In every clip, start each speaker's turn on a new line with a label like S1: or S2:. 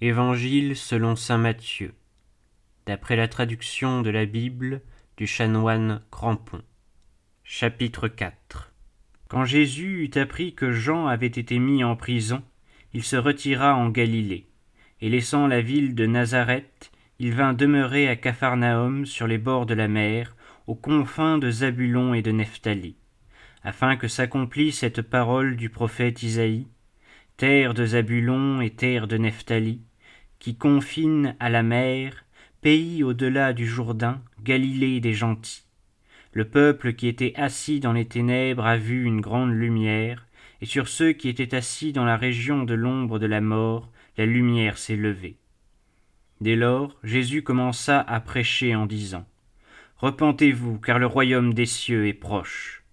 S1: Évangile selon saint Matthieu, d'après la traduction de la Bible du chanoine Crampon. Chapitre 4 Quand Jésus eut appris que Jean avait été mis en prison, il se retira en Galilée, et laissant la ville de Nazareth, il vint demeurer à Capharnaüm sur les bords de la mer, aux confins de Zabulon et de Nephtali, afin que s'accomplisse cette parole du prophète Isaïe, terre de Zabulon et terre de Nephtali, qui confine à la mer, pays au-delà du Jourdain, Galilée des gentils. Le peuple qui était assis dans les ténèbres a vu une grande lumière, et sur ceux qui étaient assis dans la région de l'ombre de la mort, la lumière s'est levée. Dès lors, Jésus commença à prêcher en disant Repentez-vous, car le royaume des cieux est proche.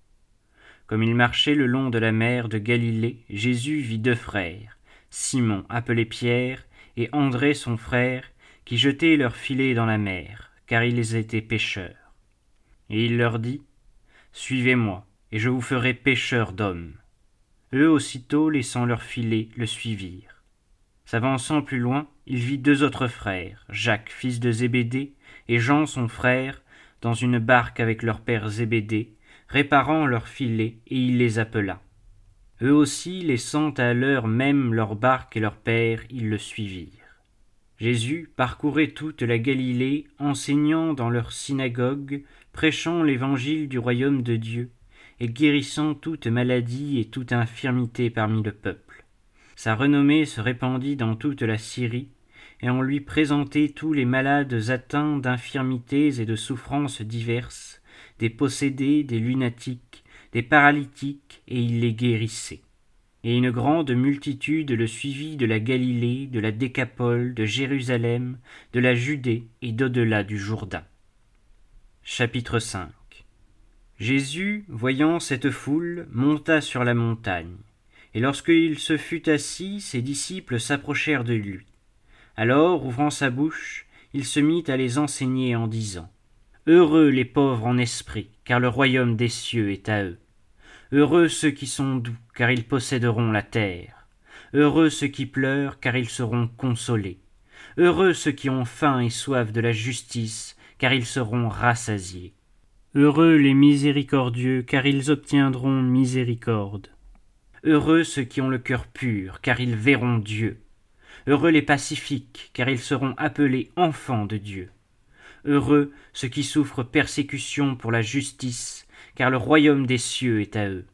S1: Comme il marchait le long de la mer de Galilée, Jésus vit deux frères, Simon, appelé Pierre, et André son frère, qui jetaient leurs filets dans la mer, car ils étaient pêcheurs. Et il leur dit, Suivez-moi, et je vous ferai pêcheurs d'hommes. Eux aussitôt, laissant leurs filets, le suivirent. S'avançant plus loin, il vit deux autres frères, Jacques, fils de Zébédée, et Jean son frère, dans une barque avec leur père Zébédée, réparant leurs filets, et il les appela. Eux aussi, laissant à l'heure même leur barque et leur père, ils le suivirent. Jésus parcourait toute la Galilée, enseignant dans leurs synagogues, prêchant l'évangile du royaume de Dieu, et guérissant toute maladie et toute infirmité parmi le peuple. Sa renommée se répandit dans toute la Syrie, et on lui présentait tous les malades atteints d'infirmités et de souffrances diverses, des possédés, des lunatiques, des paralytiques, et il les guérissait. Et une grande multitude le suivit de la Galilée, de la Décapole, de Jérusalem, de la Judée et d'au-delà du Jourdain. Chapitre 5 Jésus, voyant cette foule, monta sur la montagne. Et lorsqu'il se fut assis, ses disciples s'approchèrent de lui. Alors, ouvrant sa bouche, il se mit à les enseigner en disant Heureux les pauvres en esprit, car le royaume des cieux est à eux. Heureux ceux qui sont doux, car ils posséderont la terre. Heureux ceux qui pleurent, car ils seront consolés. Heureux ceux qui ont faim et soif de la justice, car ils seront rassasiés. Heureux les miséricordieux, car ils obtiendront miséricorde. Heureux ceux qui ont le cœur pur, car ils verront Dieu. Heureux les pacifiques, car ils seront appelés enfants de Dieu. Heureux ceux qui souffrent persécution pour la justice, car le royaume des cieux est à eux.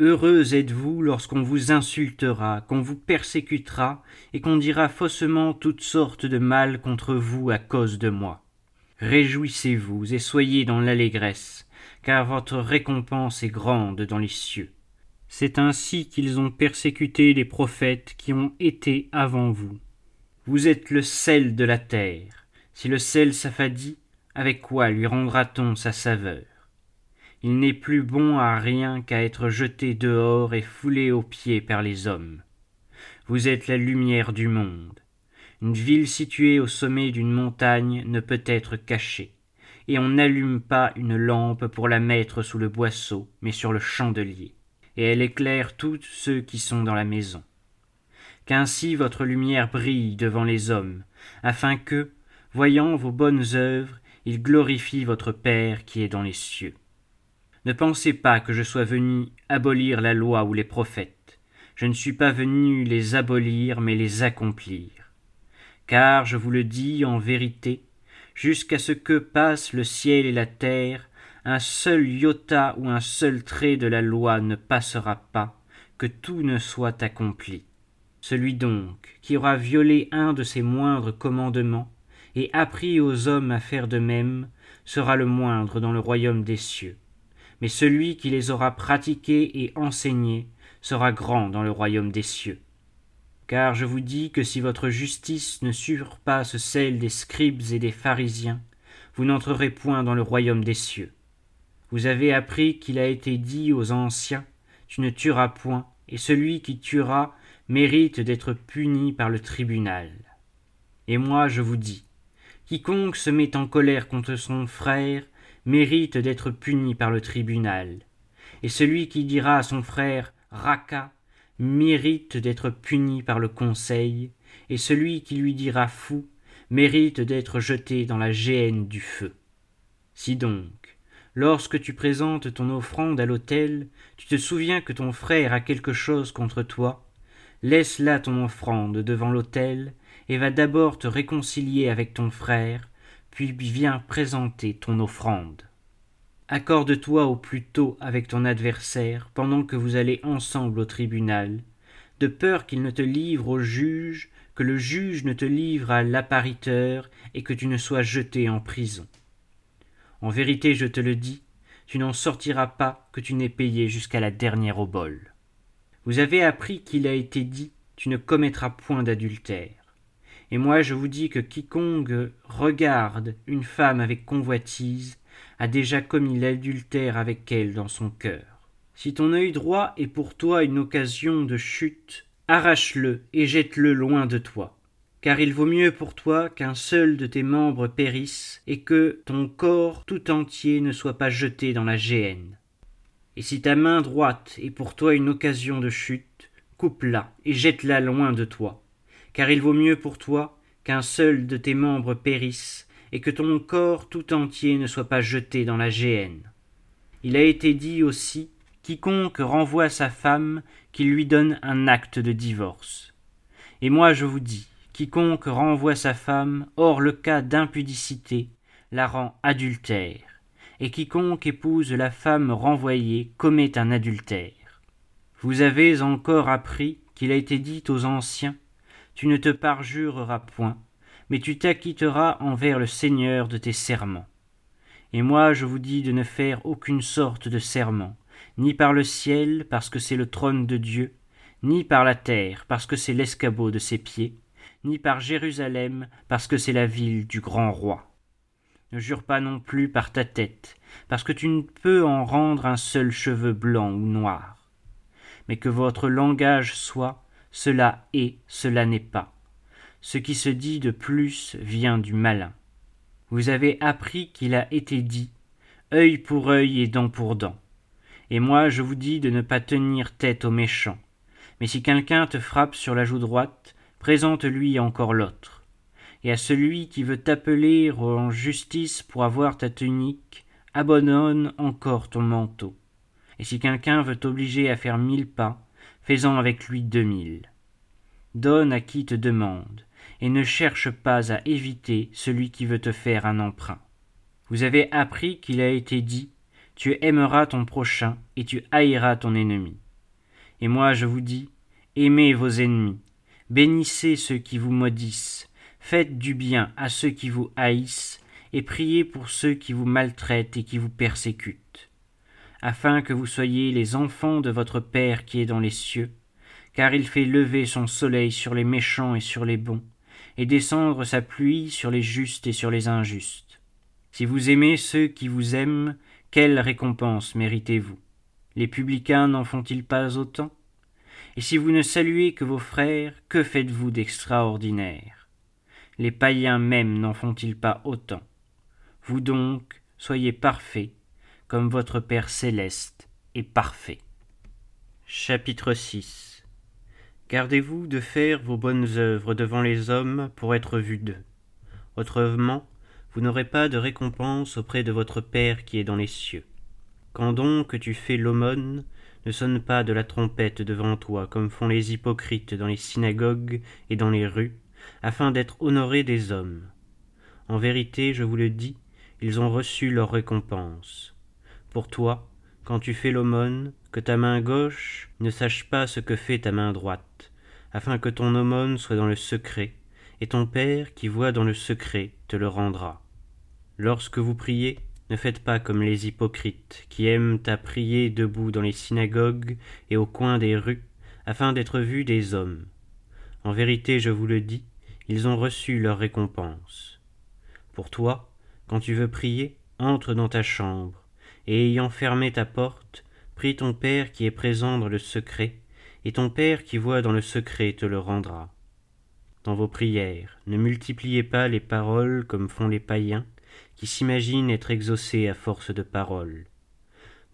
S1: Heureux êtes-vous lorsqu'on vous insultera, qu'on vous persécutera, et qu'on dira faussement toutes sortes de mal contre vous à cause de moi. Réjouissez-vous et soyez dans l'allégresse, car votre récompense est grande dans les cieux. C'est ainsi qu'ils ont persécuté les prophètes qui ont été avant vous. Vous êtes le sel de la terre. Si le sel s'affadit, avec quoi lui rendra-t-on sa saveur? Il n'est plus bon à rien qu'à être jeté dehors et foulé aux pieds par les hommes. Vous êtes la lumière du monde. Une ville située au sommet d'une montagne ne peut être cachée, et on n'allume pas une lampe pour la mettre sous le boisseau, mais sur le chandelier, et elle éclaire tous ceux qui sont dans la maison. Qu'ainsi votre lumière brille devant les hommes, afin que, voyant vos bonnes œuvres, ils glorifient votre Père qui est dans les cieux. Ne pensez pas que je sois venu abolir la loi ou les prophètes. Je ne suis pas venu les abolir, mais les accomplir. Car, je vous le dis en vérité, jusqu'à ce que passent le ciel et la terre, un seul iota ou un seul trait de la loi ne passera pas, que tout ne soit accompli. Celui donc qui aura violé un de ces moindres commandements, et appris aux hommes à faire de même, sera le moindre dans le royaume des cieux mais celui qui les aura pratiqués et enseignés sera grand dans le royaume des cieux. Car je vous dis que si votre justice ne surpasse celle des scribes et des pharisiens, vous n'entrerez point dans le royaume des cieux. Vous avez appris qu'il a été dit aux anciens, Tu ne tueras point, et celui qui tuera mérite d'être puni par le tribunal. Et moi je vous dis, quiconque se met en colère contre son frère mérite d'être puni par le tribunal, et celui qui dira à son frère Raka mérite d'être puni par le conseil, et celui qui lui dira fou mérite d'être jeté dans la géhenne du feu. Si donc, lorsque tu présentes ton offrande à l'autel, tu te souviens que ton frère a quelque chose contre toi, laisse là ton offrande devant l'autel, et va d'abord te réconcilier avec ton frère, puis viens présenter ton offrande. Accorde-toi au plus tôt avec ton adversaire pendant que vous allez ensemble au tribunal, de peur qu'il ne te livre au juge, que le juge ne te livre à l'appariteur et que tu ne sois jeté en prison. En vérité, je te le dis, tu n'en sortiras pas que tu n'aies payé jusqu'à la dernière obole. Vous avez appris qu'il a été dit Tu ne commettras point d'adultère. Et moi je vous dis que quiconque regarde une femme avec convoitise a déjà commis l'adultère avec elle dans son cœur. Si ton œil droit est pour toi une occasion de chute, arrache-le et jette-le loin de toi. Car il vaut mieux pour toi qu'un seul de tes membres périsse, et que ton corps tout entier ne soit pas jeté dans la géhenne. Et si ta main droite est pour toi une occasion de chute, coupe-la et jette-la loin de toi car il vaut mieux pour toi qu'un seul de tes membres périsse, et que ton corps tout entier ne soit pas jeté dans la géhenne. Il a été dit aussi Quiconque renvoie sa femme, qu'il lui donne un acte de divorce. Et moi je vous dis, quiconque renvoie sa femme, hors le cas d'impudicité, la rend adultère, et quiconque épouse la femme renvoyée commet un adultère. Vous avez encore appris qu'il a été dit aux anciens tu ne te parjureras point, mais tu t'acquitteras envers le Seigneur de tes serments. Et moi je vous dis de ne faire aucune sorte de serment, ni par le ciel, parce que c'est le trône de Dieu, ni par la terre, parce que c'est l'escabeau de ses pieds, ni par Jérusalem, parce que c'est la ville du grand roi. Ne jure pas non plus par ta tête, parce que tu ne peux en rendre un seul cheveu blanc ou noir. Mais que votre langage soit cela est, cela n'est pas. Ce qui se dit de plus vient du malin. Vous avez appris qu'il a été dit œil pour œil et dent pour dent. Et moi je vous dis de ne pas tenir tête aux méchants. Mais si quelqu'un te frappe sur la joue droite, présente-lui encore l'autre. Et à celui qui veut t'appeler en justice pour avoir ta tunique, abandonne encore ton manteau. Et si quelqu'un veut t'obliger à faire mille pas, fais-en avec lui deux mille. Donne à qui te demande, et ne cherche pas à éviter celui qui veut te faire un emprunt. Vous avez appris qu'il a été dit Tu aimeras ton prochain et tu haïras ton ennemi. Et moi je vous dis Aimez vos ennemis, bénissez ceux qui vous maudissent, faites du bien à ceux qui vous haïssent, et priez pour ceux qui vous maltraitent et qui vous persécutent afin que vous soyez les enfants de votre Père qui est dans les cieux, car il fait lever son soleil sur les méchants et sur les bons, et descendre sa pluie sur les justes et sur les injustes. Si vous aimez ceux qui vous aiment, quelle récompense méritez-vous? Les publicains n'en font-ils pas autant? Et si vous ne saluez que vos frères, que faites-vous d'extraordinaire? Les païens même n'en font-ils pas autant? Vous donc, soyez parfaits, comme votre Père céleste est parfait. Chapitre 6 Gardez-vous de faire vos bonnes œuvres devant les hommes pour être vus d'eux. Autrement, vous n'aurez pas de récompense auprès de votre Père qui est dans les cieux. Quand donc tu fais l'aumône, ne sonne pas de la trompette devant toi, comme font les hypocrites dans les synagogues et dans les rues, afin d'être honorés des hommes. En vérité, je vous le dis, ils ont reçu leur récompense. Pour toi, quand tu fais l'aumône, que ta main gauche ne sache pas ce que fait ta main droite, afin que ton aumône soit dans le secret, et ton Père qui voit dans le secret te le rendra. Lorsque vous priez, ne faites pas comme les hypocrites, qui aiment à prier debout dans les synagogues et au coin des rues, afin d'être vus des hommes. En vérité, je vous le dis, ils ont reçu leur récompense. Pour toi, quand tu veux prier, entre dans ta chambre, et ayant fermé ta porte, prie ton Père qui est présent dans le secret, et ton Père qui voit dans le secret te le rendra. Dans vos prières, ne multipliez pas les paroles comme font les païens, qui s'imaginent être exaucés à force de paroles.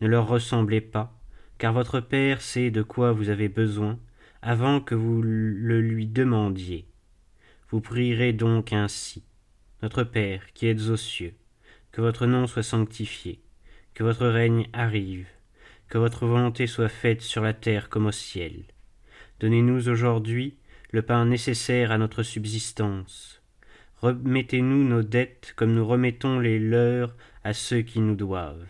S1: Ne leur ressemblez pas, car votre Père sait de quoi vous avez besoin, avant que vous le lui demandiez. Vous prierez donc ainsi. Notre Père, qui êtes aux cieux, que votre nom soit sanctifié, que votre règne arrive, que votre volonté soit faite sur la terre comme au ciel. Donnez-nous aujourd'hui le pain nécessaire à notre subsistance. Remettez-nous nos dettes comme nous remettons les leurs à ceux qui nous doivent.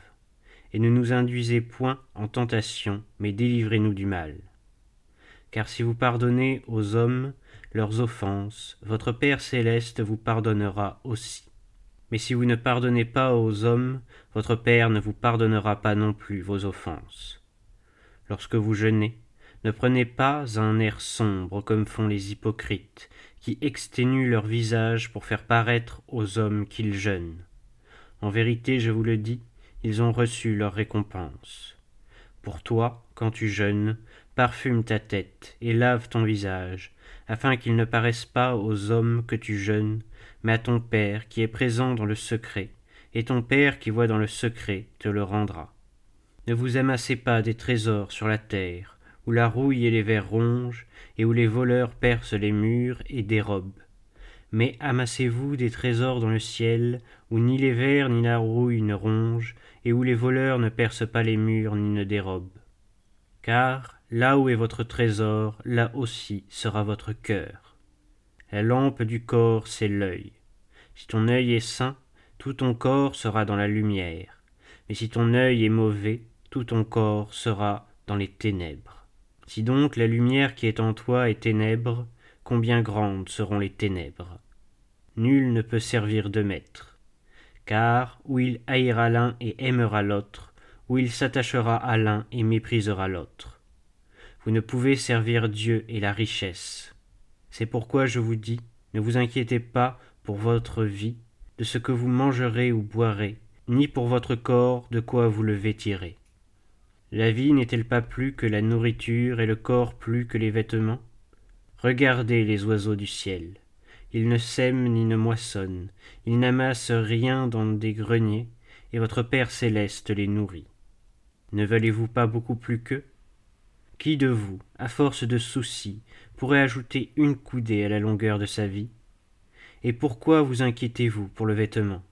S1: Et ne nous induisez point en tentation, mais délivrez-nous du mal. Car si vous pardonnez aux hommes leurs offenses, votre Père céleste vous pardonnera aussi. Mais si vous ne pardonnez pas aux hommes, votre Père ne vous pardonnera pas non plus vos offenses. Lorsque vous jeûnez, ne prenez pas un air sombre comme font les hypocrites, qui exténuent leur visage pour faire paraître aux hommes qu'ils jeûnent. En vérité, je vous le dis, ils ont reçu leur récompense. Pour toi, quand tu jeûnes, parfume ta tête et lave ton visage, afin qu'il ne paraisse pas aux hommes que tu jeûnes, mais à ton Père qui est présent dans le secret, et ton Père qui voit dans le secret te le rendra. Ne vous amassez pas des trésors sur la terre, où la rouille et les vers rongent, et où les voleurs percent les murs et dérobent. Mais amassez-vous des trésors dans le ciel, où ni les vers ni la rouille ne rongent, et où les voleurs ne percent pas les murs ni ne dérobent. Car là où est votre trésor, là aussi sera votre cœur. La lampe du corps, c'est l'œil. Si ton œil est sain, tout ton corps sera dans la lumière. Mais si ton œil est mauvais, tout ton corps sera dans les ténèbres. Si donc la lumière qui est en toi est ténèbres, combien grandes seront les ténèbres? Nul ne peut servir de maître. Car où il haïra l'un et aimera l'autre, où il s'attachera à l'un et méprisera l'autre. Vous ne pouvez servir Dieu et la richesse. C'est pourquoi je vous dis, ne vous inquiétez pas pour votre vie, de ce que vous mangerez ou boirez, ni pour votre corps de quoi vous le vêtirez. La vie n'est-elle pas plus que la nourriture et le corps plus que les vêtements? Regardez les oiseaux du ciel. Ils ne sèment ni ne moissonnent, ils n'amassent rien dans des greniers, et votre Père céleste les nourrit. Ne valez-vous pas beaucoup plus qu'eux? Qui de vous, à force de soucis, pourrait ajouter une coudée à la longueur de sa vie? Et pourquoi vous inquiétez-vous pour le vêtement?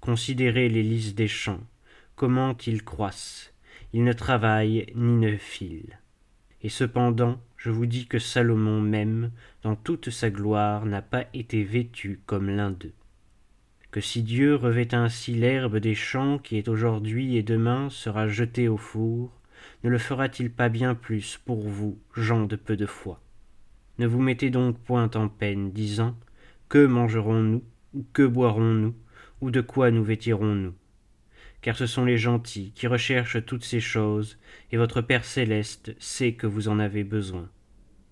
S1: Considérez les lys des champs, comment ils croissent, il ne travaille ni ne file. Et cependant, je vous dis que Salomon même, dans toute sa gloire, n'a pas été vêtu comme l'un d'eux. Que si Dieu revêt ainsi l'herbe des champs qui est aujourd'hui et demain sera jetée au four, ne le fera-t-il pas bien plus pour vous, gens de peu de foi? Ne vous mettez donc point en peine, disant Que mangerons-nous, ou que boirons-nous, ou de quoi nous vêtirons-nous? Car ce sont les gentils qui recherchent toutes ces choses, et votre Père céleste sait que vous en avez besoin.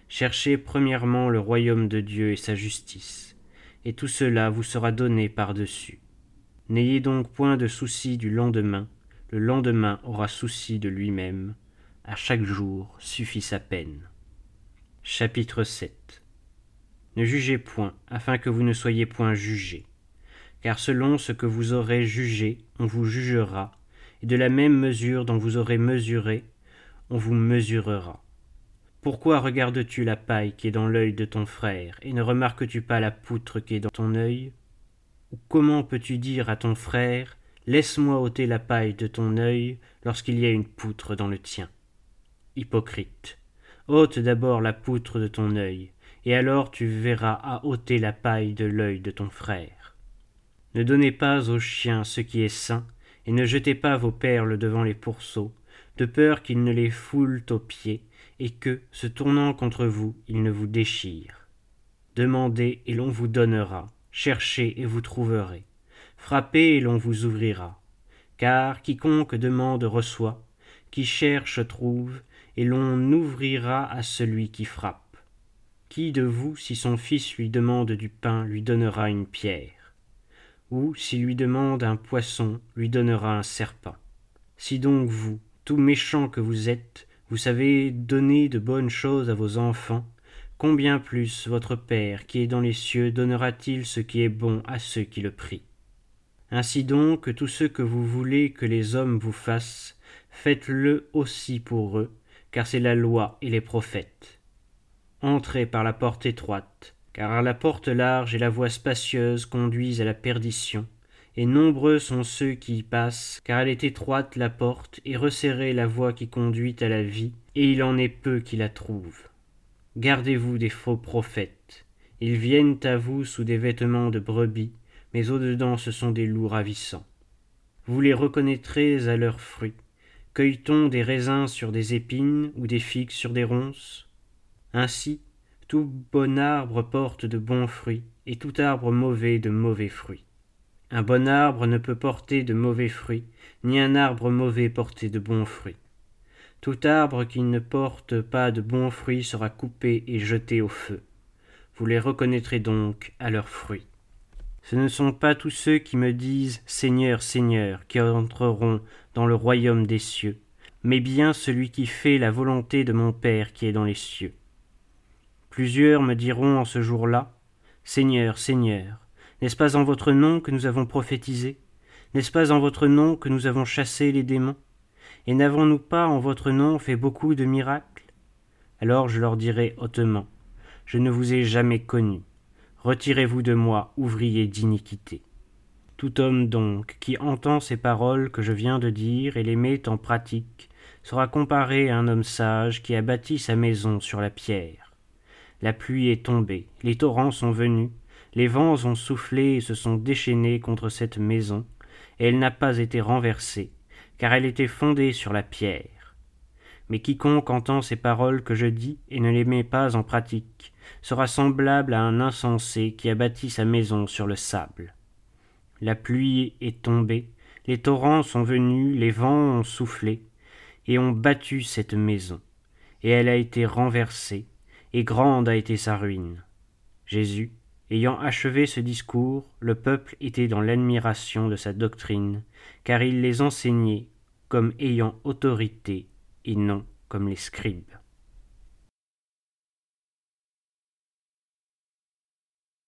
S1: Cherchez premièrement le royaume de Dieu et sa justice, et tout cela vous sera donné par-dessus. N'ayez donc point de souci du lendemain, le lendemain aura souci de lui-même, à chaque jour suffit sa peine. Chapitre 7 Ne jugez point, afin que vous ne soyez point jugés. Car selon ce que vous aurez jugé, on vous jugera, et de la même mesure dont vous aurez mesuré, on vous mesurera. Pourquoi regardes-tu la paille qui est dans l'œil de ton frère, et ne remarques-tu pas la poutre qui est dans ton œil? Ou comment peux-tu dire à ton frère Laisse-moi ôter la paille de ton œil lorsqu'il y a une poutre dans le tien? Hypocrite, ôte d'abord la poutre de ton œil, et alors tu verras à ôter la paille de l'œil de ton frère. Ne donnez pas aux chiens ce qui est sain, et ne jetez pas vos perles devant les pourceaux, de peur qu'ils ne les foulent aux pieds, et que, se tournant contre vous, ils ne vous déchirent. Demandez, et l'on vous donnera, cherchez, et vous trouverez, frappez, et l'on vous ouvrira. Car quiconque demande reçoit, qui cherche trouve, et l'on ouvrira à celui qui frappe. Qui de vous, si son fils lui demande du pain, lui donnera une pierre? Ou, s'il lui demande un poisson, lui donnera un serpent? Si donc vous, tout méchant que vous êtes, vous savez donner de bonnes choses à vos enfants, combien plus votre Père qui est dans les cieux donnera-t-il ce qui est bon à ceux qui le prient? Ainsi donc, tout ce que vous voulez que les hommes vous fassent, faites-le aussi pour eux, car c'est la loi et les prophètes. Entrez par la porte étroite, Car la porte large et la voie spacieuse conduisent à la perdition, et nombreux sont ceux qui y passent, car elle est étroite la porte et resserrée la voie qui conduit à la vie, et il en est peu qui la trouvent. Gardez-vous des faux prophètes. Ils viennent à vous sous des vêtements de brebis, mais au-dedans ce sont des loups ravissants. Vous les reconnaîtrez à leurs fruits. Cueille-t-on des raisins sur des épines ou des figues sur des ronces? Ainsi, tout bon arbre porte de bons fruits, et tout arbre mauvais de mauvais fruits. Un bon arbre ne peut porter de mauvais fruits, ni un arbre mauvais porter de bons fruits. Tout arbre qui ne porte pas de bons fruits sera coupé et jeté au feu. Vous les reconnaîtrez donc à leurs fruits. Ce ne sont pas tous ceux qui me disent Seigneur, Seigneur, qui entreront dans le royaume des cieux, mais bien celui qui fait la volonté de mon Père qui est dans les cieux. Plusieurs me diront en ce jour-là Seigneur, Seigneur, n'est-ce pas en votre nom que nous avons prophétisé? N'est-ce pas en votre nom que nous avons chassé les démons? Et n'avons-nous pas en votre nom fait beaucoup de miracles? Alors je leur dirai hautement Je ne vous ai jamais connu. Retirez-vous de moi, ouvrier d'iniquité. Tout homme donc qui entend ces paroles que je viens de dire et les met en pratique sera comparé à un homme sage qui a bâti sa maison sur la pierre. La pluie est tombée, les torrents sont venus, les vents ont soufflé et se sont déchaînés contre cette maison, et elle n'a pas été renversée, car elle était fondée sur la pierre. Mais quiconque entend ces paroles que je dis et ne les met pas en pratique sera semblable à un insensé qui a bâti sa maison sur le sable. La pluie est tombée, les torrents sont venus, les vents ont soufflé, et ont battu cette maison, et elle a été renversée, et grande a été sa ruine. Jésus, Ayant achevé ce discours, le peuple était dans l'admiration de sa doctrine, car il les enseignait comme ayant autorité et non comme les scribes.